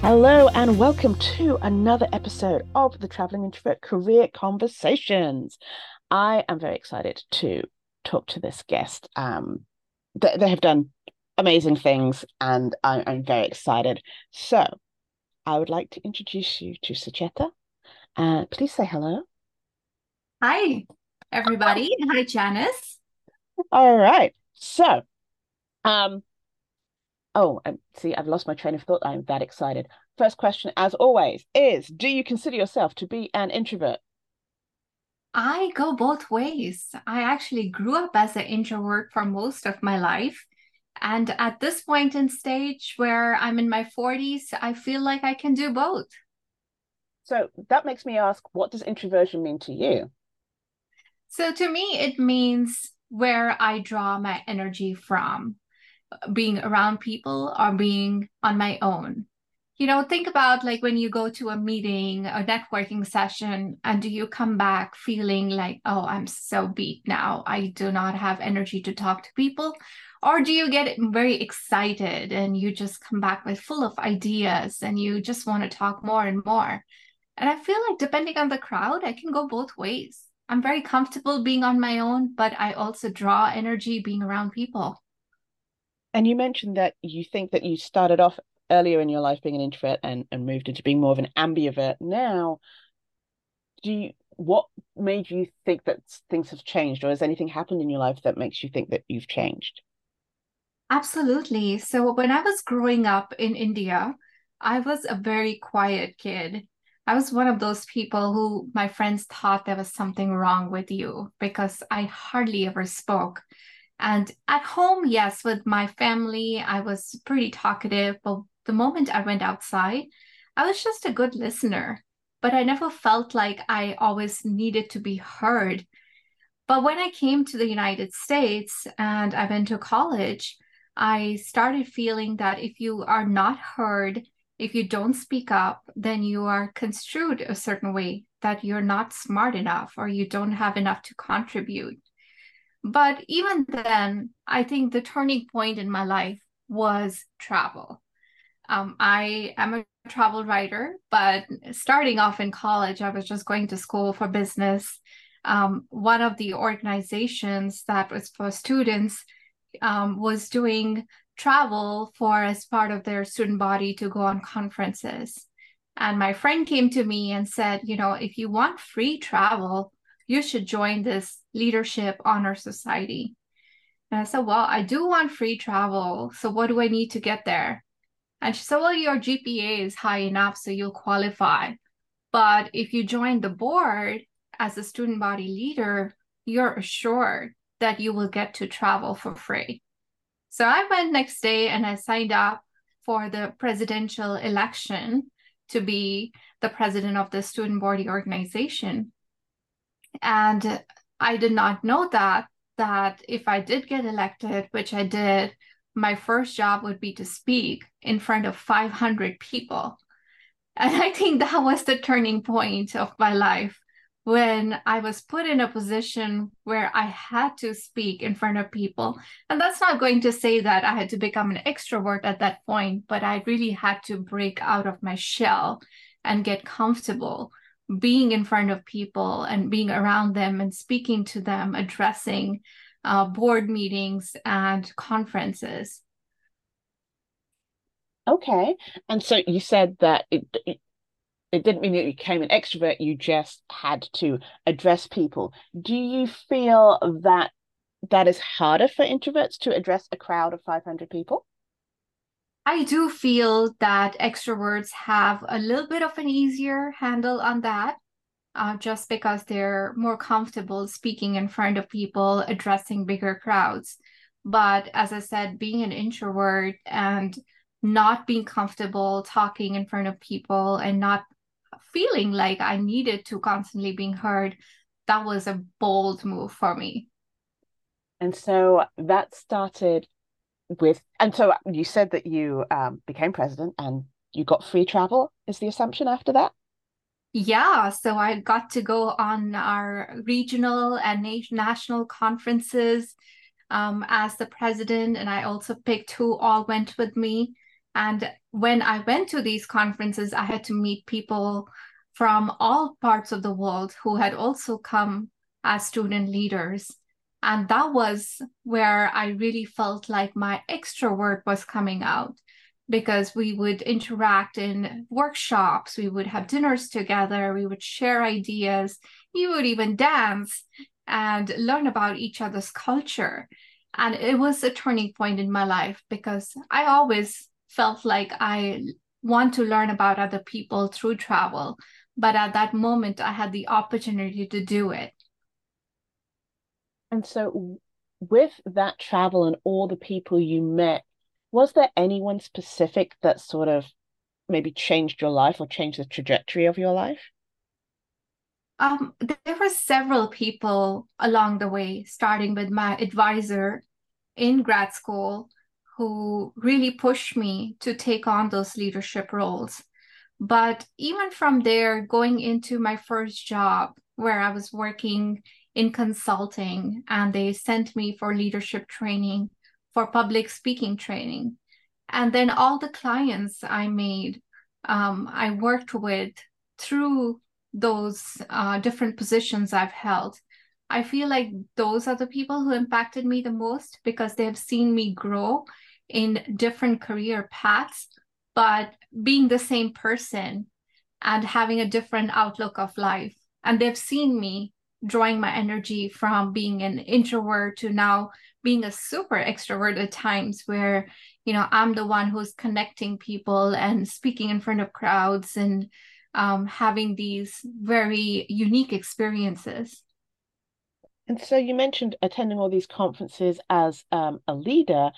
Hello, and welcome to another episode of the Traveling Introvert Career Conversations. I am very excited to talk to this guest. Um, they, they have done amazing things, and I, I'm very excited. So, I would like to introduce you to Sucheta. Uh, please say hello. Hi, everybody. Hi, Janice. All right. So, um, oh, see, I've lost my train of thought. I'm that excited. First question, as always, is do you consider yourself to be an introvert? I go both ways. I actually grew up as an introvert for most of my life. And at this point in stage where I'm in my 40s, I feel like I can do both. So that makes me ask, what does introversion mean to you? So to me, it means where I draw my energy from, being around people or being on my own. You know, think about like when you go to a meeting, a networking session, and do you come back feeling like, oh, I'm so beat now. I do not have energy to talk to people? Or do you get very excited and you just come back with full of ideas and you just want to talk more and more? And I feel like depending on the crowd, I can go both ways. I'm very comfortable being on my own, but I also draw energy being around people. And you mentioned that you think that you started off earlier in your life being an introvert and, and moved into being more of an ambivert. Now, do you what made you think that things have changed, or has anything happened in your life that makes you think that you've changed? Absolutely. So when I was growing up in India, I was a very quiet kid. I was one of those people who my friends thought there was something wrong with you because I hardly ever spoke. And at home, yes, with my family, I was pretty talkative. But the moment I went outside, I was just a good listener. But I never felt like I always needed to be heard. But when I came to the United States and I went to college, I started feeling that if you are not heard, if you don't speak up, then you are construed a certain way that you're not smart enough or you don't have enough to contribute. But even then, I think the turning point in my life was travel. Um, I am a travel writer, but starting off in college, I was just going to school for business. Um, one of the organizations that was for students um, was doing travel for as part of their student body to go on conferences. And my friend came to me and said, you know, if you want free travel, you should join this leadership honor society. And I said, well, I do want free travel. So what do I need to get there? And she said, well, your GPA is high enough, so you'll qualify. But if you join the board as a student body leader, you're assured that you will get to travel for free. So I went next day and I signed up for the presidential election to be the president of the student body organization. And I did not know that that if I did get elected, which I did, my first job would be to speak in front of 500 people. And I think that was the turning point of my life when I was put in a position where I had to speak in front of people. And that's not going to say that I had to become an extrovert at that point, but I really had to break out of my shell and get comfortable being in front of people and being around them and speaking to them, addressing uh, board meetings and conferences. Okay. And so you said that it, it, it didn't mean that you became an extrovert, you just had to address people. Do you feel that that is harder for introverts to address a crowd of 500 people? I do feel that extroverts have a little bit of an easier handle on that, uh, just because they're more comfortable speaking in front of people, addressing bigger crowds. But as I said, being an introvert and not being comfortable talking in front of people and not feeling like I needed to constantly being heard, that was a bold move for me. And so that started with, and so you said that you um, became president and you got free travel, is the assumption after that? Yeah, so I got to go on our regional and national conferences um, as the president, and I also picked who all went with me And when I went to these conferences, I had to meet people from all parts of the world who had also come as student leaders. And that was where I really felt like my extrovert was coming out because we would interact in workshops, we would have dinners together, we would share ideas, we would even dance and learn about each other's culture. And it was a turning point in my life because I always felt like I want to learn about other people through travel. But at that moment, I had the opportunity to do it. And so, with that travel and all the people you met, was there anyone specific that sort of maybe changed your life or changed the trajectory of your life? Um, there were several people along the way, starting with my advisor in grad school, who really pushed me to take on those leadership roles. But even from there, going into my first job, where I was working in consulting, and they sent me for leadership training for public speaking training. And then all the clients I made, um, I worked with through those uh, different positions I've held. I feel like those are the people who impacted me the most because they have seen me grow in different career paths, but being the same person and having a different outlook of life. And they've seen me drawing my energy from being an introvert to now being a super extrovert at times where you know i'm the one who's connecting people and speaking in front of crowds and um, having these very unique experiences. And so you mentioned attending all these conferences as um, a leader.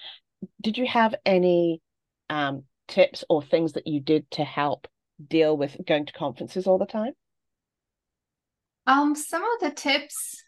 Did you have any um, tips or things that you did to help deal with going to conferences all the time um, some of the tips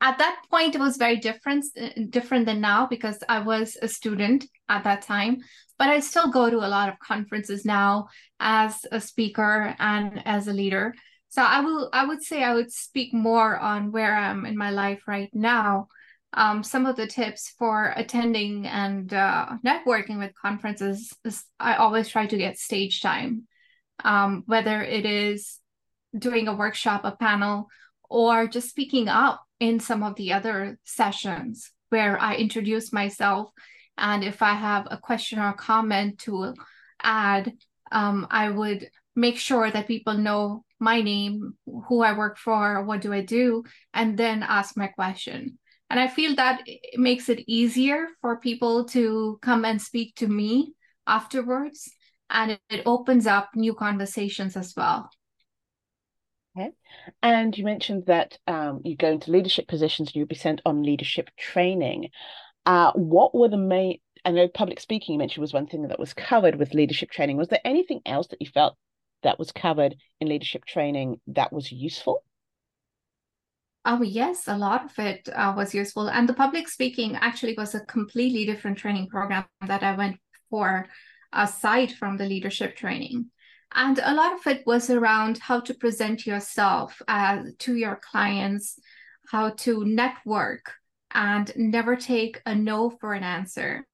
at that point it was very different uh, different than now because I was a student at that time. But I still go to a lot of conferences now as a speaker and as a leader. So I will I would say I would speak more on where I'm in my life right now. Um, some of the tips for attending and uh, networking with conferences is I always try to get stage time, um, whether it is doing a workshop, a panel, or just speaking up in some of the other sessions where I introduce myself. And if I have a question or comment to add, um, I would make sure that people know my name, who I work for, what do I do, and then ask my question. And I feel that it makes it easier for people to come and speak to me afterwards. And it opens up new conversations as well. Okay. And you mentioned that um, you go into leadership positions and you'll be sent on leadership training. Uh, what were the main, I know public speaking you mentioned was one thing that was covered with leadership training. Was there anything else that you felt that was covered in leadership training that was useful? Oh, yes, a lot of it uh, was useful. And the public speaking actually was a completely different training program that I went for aside from the leadership training. And a lot of it was around how to present yourself uh, to your clients, how to network and never take a no for an answer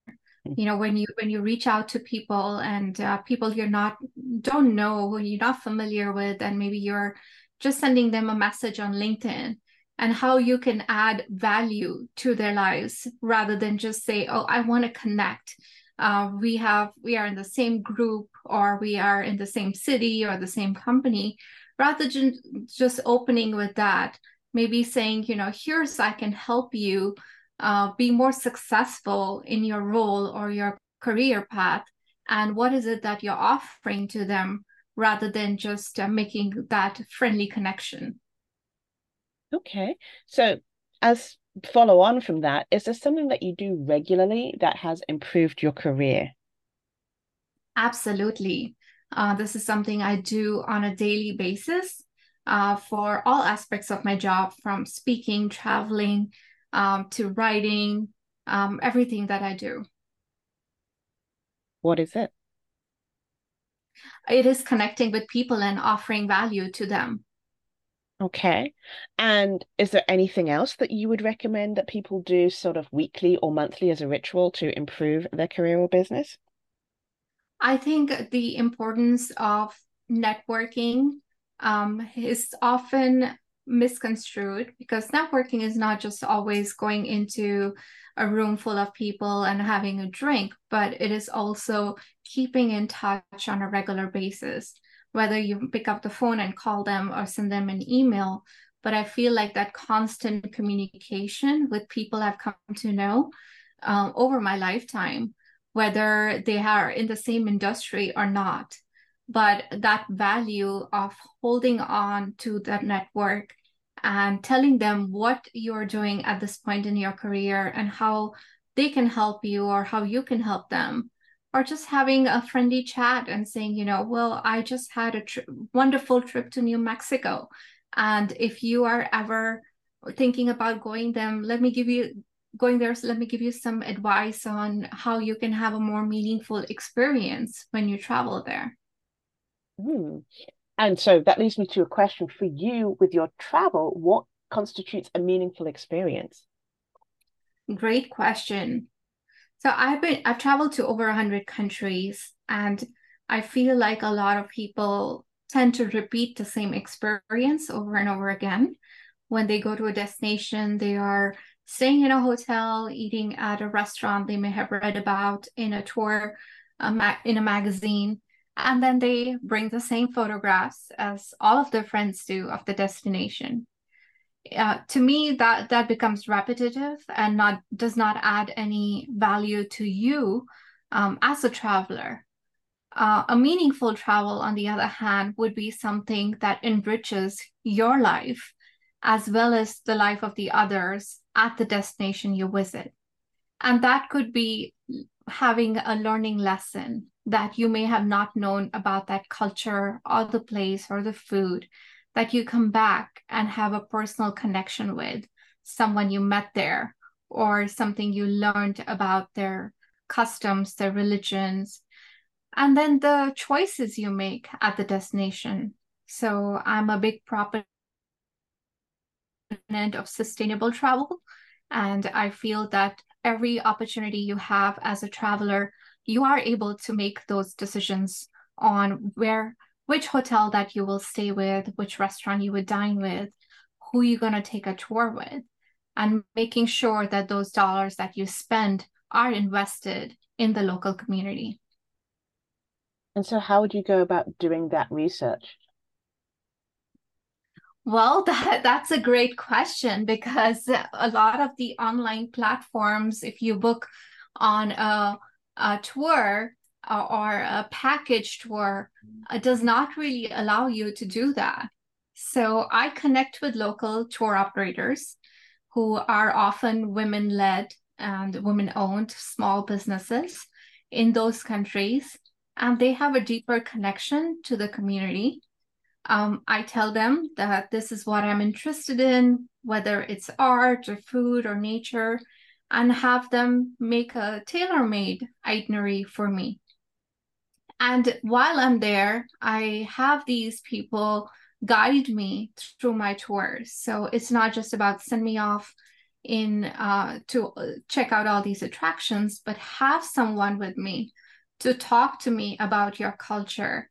hmm. you know when you when you reach out to people and uh, people you're not don't know you're not familiar with and maybe you're just sending them a message on linkedin and how you can add value to their lives rather than just say oh i want to connect uh, we have we are in the same group or we are in the same city or the same company. Rather than just opening with that maybe saying you know here's i can help you uh, be more successful in your role or your career path. And what is it that you're offering to them rather than just uh, making that friendly connection? Okay. So as follow on from that, is there something that you do regularly that has improved your career? Absolutely. Uh, this is something I do on a daily basis uh, for all aspects of my job, from speaking, traveling, um, to writing, um, everything that I do. What is it? It is connecting with people and offering value to them. Okay. And is there anything else that you would recommend that people do sort of weekly or monthly as a ritual to improve their career or business? I think the importance of networking um, is often misconstrued because networking is not just always going into a room full of people and having a drink, but it is also keeping in touch on a regular basis, whether you pick up the phone and call them or send them an email. But I feel like that constant communication with people I've come to know um, over my lifetime, whether they are in the same industry or not, but that value of holding on to that network and telling them what you're doing at this point in your career and how they can help you or how you can help them or just having a friendly chat and saying you know well i just had a tri- wonderful trip to new mexico and if you are ever thinking about going them let me give you going there so let me give you some advice on how you can have a more meaningful experience when you travel there Mm. And so that leads me to a question for you with your travel. What constitutes a meaningful experience? Great question. So I've been I've traveled to over 100 countries and I feel like a lot of people tend to repeat the same experience over and over again. When they go to a destination, they are staying in a hotel, eating at a restaurant they may have read about in a tour, in a magazine, and then they bring the same photographs as all of their friends do of the destination uh, to me that that becomes repetitive and not does not add any value to you um, as a traveler. Uh, a meaningful travel on the other hand would be something that enriches your life as well as the life of the others at the destination you visit. And that could be having a learning lesson that you may have not known about that culture or the place or the food that you come back and have a personal connection with someone you met there or something you learned about their customs, their religions, and then the choices you make at the destination. So I'm a big proponent of sustainable travel. And I feel that every opportunity you have as a traveler you are able to make those decisions on where which hotel that you will stay with which restaurant you would dine with who you're going to take a tour with and making sure that those dollars that you spend are invested in the local community. And so how would you go about doing that research? Well, that, that's a great question because a lot of the online platforms, if you book on a a tour uh, or a package tour uh, does not really allow you to do that. So I connect with local tour operators who are often women led and women owned small businesses in those countries, and they have a deeper connection to the community. Um, I tell them that this is what I'm interested in, whether it's art or food or nature, and have them make a tailor-made itinerary for me. And while I'm there, I have these people guide me through my tours. So it's not just about send me off in uh, to uh, check out all these attractions, but have someone with me to talk to me about your culture.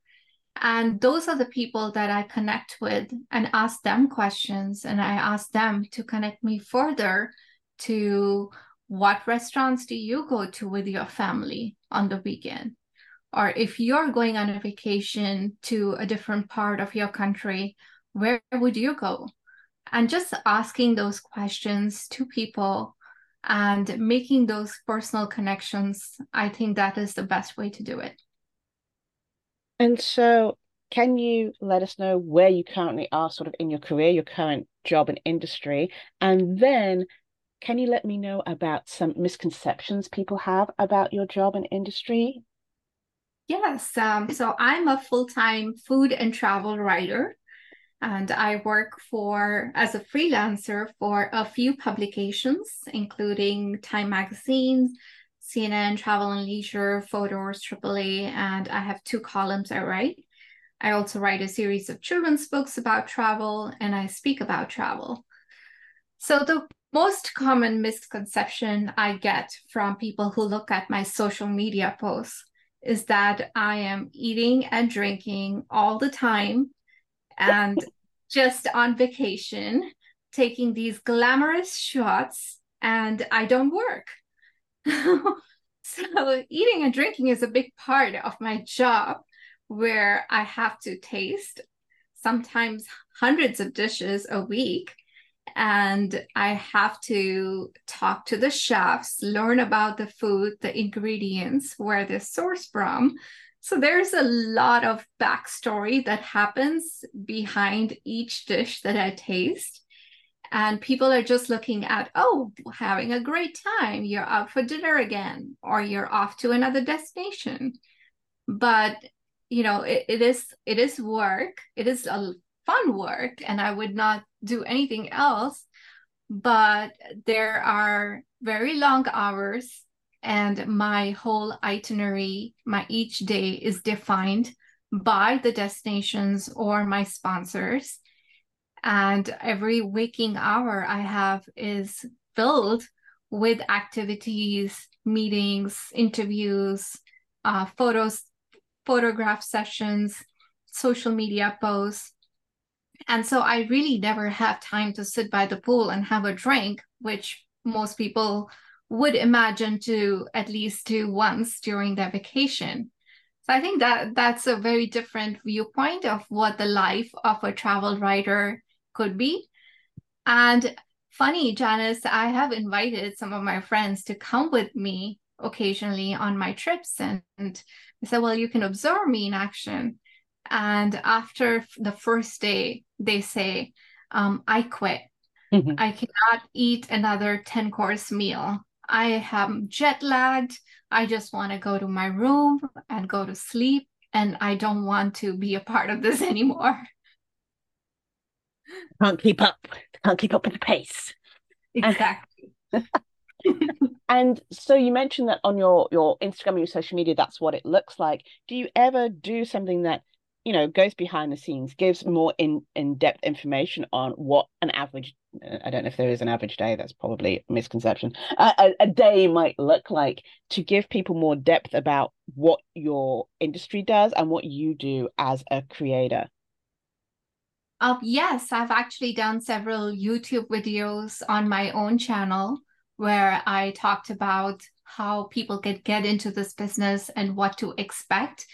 And those are the people that I connect with and ask them questions, and I ask them to connect me further to what restaurants do you go to with your family on the weekend? Or if you're going on a vacation to a different part of your country, where would you go? And just asking those questions to people and making those personal connections, I think that is the best way to do it. And so, can you let us know where you currently are, sort of in your career, your current job and industry, and then can you let me know about some misconceptions people have about your job and industry? Yes. Um, so I'm a full time food and travel writer, and I work for as a freelancer for a few publications, including Time Magazine, CNN, Travel and Leisure, Fodor's, AAA, and I have two columns I write. I also write a series of children's books about travel, and I speak about travel. So the most common misconception I get from people who look at my social media posts is that I am eating and drinking all the time and just on vacation, taking these glamorous shots, and I don't work. so, eating and drinking is a big part of my job where I have to taste sometimes hundreds of dishes a week. And I have to talk to the chefs, learn about the food, the ingredients, where they're sourced from. So there's a lot of backstory that happens behind each dish that I taste. And people are just looking at, oh, having a great time. You're out for dinner again, or you're off to another destination. But you know it, it is it is work it is a fun work and i would not do anything else but there are very long hours and my whole itinerary my each day is defined by the destinations or my sponsors and every waking hour i have is filled with activities meetings interviews uh, photos photograph sessions, social media posts. And so I really never have time to sit by the pool and have a drink, which most people would imagine to at least do once during their vacation. So I think that that's a very different viewpoint of what the life of a travel writer could be. And funny, Janice, I have invited some of my friends to come with me occasionally on my trips and, and I said, Well, you can observe me in action. And after the first day, they say, um, I quit. Mm-hmm. I cannot eat another 10 course meal. I am jet lagged. I just want to go to my room and go to sleep. And I don't want to be a part of this anymore. Can't keep up. Can't keep up with the pace. Exactly. and so you mentioned that on your your Instagram and your social media, that's what it looks like. Do you ever do something that you know goes behind the scenes, gives more in in depth information on what an average I don't know if there is an average day. That's probably a misconception. a, a day might look like to give people more depth about what your industry does and what you do as a creator. Uh, yes, I've actually done several YouTube videos on my own channel where I talked about how people could get into this business and what to expect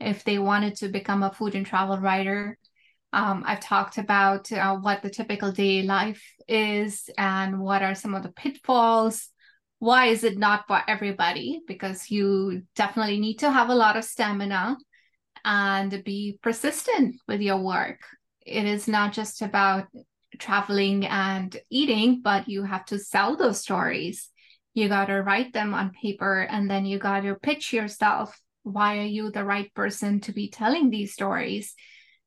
if they wanted to become a food and travel writer. Um, I've talked about uh, what the typical day life is and what are some of the pitfalls. Why is it not for everybody? Because you definitely need to have a lot of stamina and be persistent with your work. It is not just about traveling and eating, but you have to sell those stories. You got to write them on paper and then you got to pitch yourself. Why are you the right person to be telling these stories?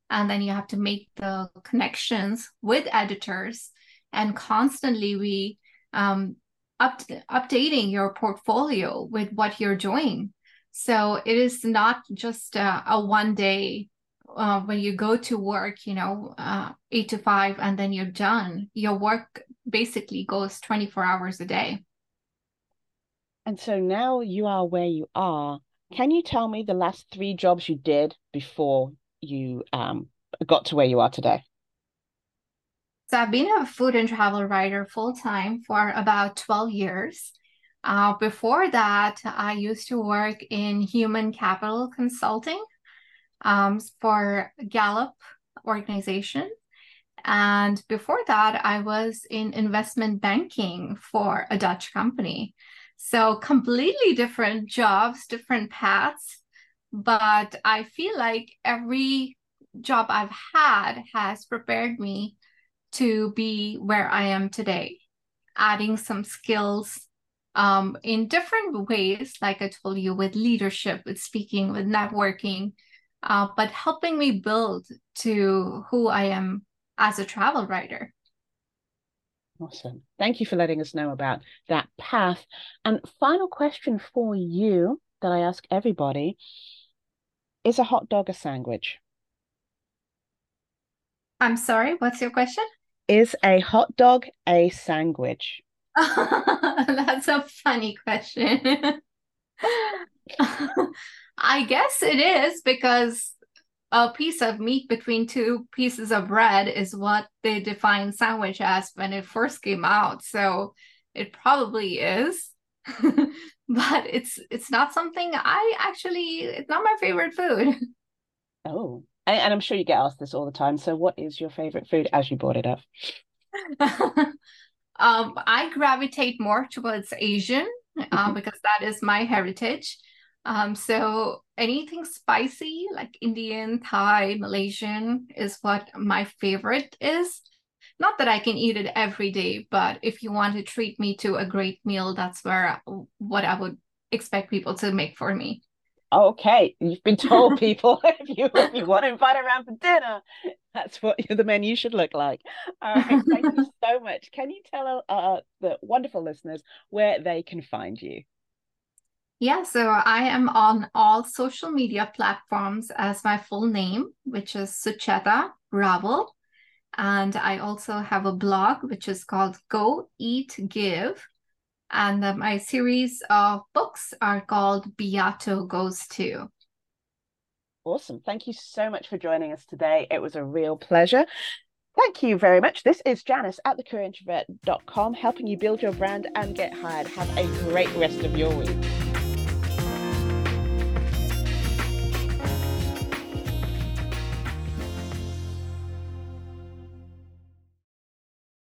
And then you have to make the connections with editors and constantly be um, up, updating your portfolio with what you're doing. So it is not just a, a one day uh, when you go to work, you know, uh, eight to five, and then you're done, your work basically goes 24 hours a day. And so now you are where you are. Can you tell me the last three jobs you did before you um, got to where you are today? So I've been a food and travel writer full time for about 12 years. Uh, before that, I used to work in human capital consulting um, for Gallup organization. And before that, I was in investment banking for a Dutch company. So, completely different jobs, different paths. But I feel like every job I've had has prepared me to be where I am today, adding some skills um, in different ways, like I told you, with leadership, with speaking, with networking, uh, but helping me build to who I am as a travel writer. Awesome. Thank you for letting us know about that path. And final question for you that I ask everybody is a hot dog a sandwich? I'm sorry, what's your question? Is a hot dog a sandwich? That's a funny question. I guess it is because a piece of meat between two pieces of bread is what they defined sandwich as when it first came out. So it probably is. but it's it's not something I actually it's not my favorite food. Oh. And, and I'm sure you get asked this all the time. So what is your favorite food as you brought it up? um, I gravitate more towards Asian uh, because that is my heritage. Um, so anything spicy like Indian, Thai, Malaysian is what my favorite is. Not that I can eat it every day, but if you want to treat me to a great meal, that's where what I would expect people to make for me. Okay, you've been told people if you if you want to invite around for dinner, that's what the menu should look like. All right, thank you so much. Can you tell uh, the wonderful listeners where they can find you? Yeah, so I am on all social media platforms as my full name, which is Sucheta Rawal. And I also have a blog, which is called Go Eat Give. And my series of books are called Beato Goes To. Awesome. Thank you so much for joining us today. It was a real pleasure. Thank you very much. This is Janice at thecareerintrovert.com, helping you build your brand and get hired. Have a great rest of your week.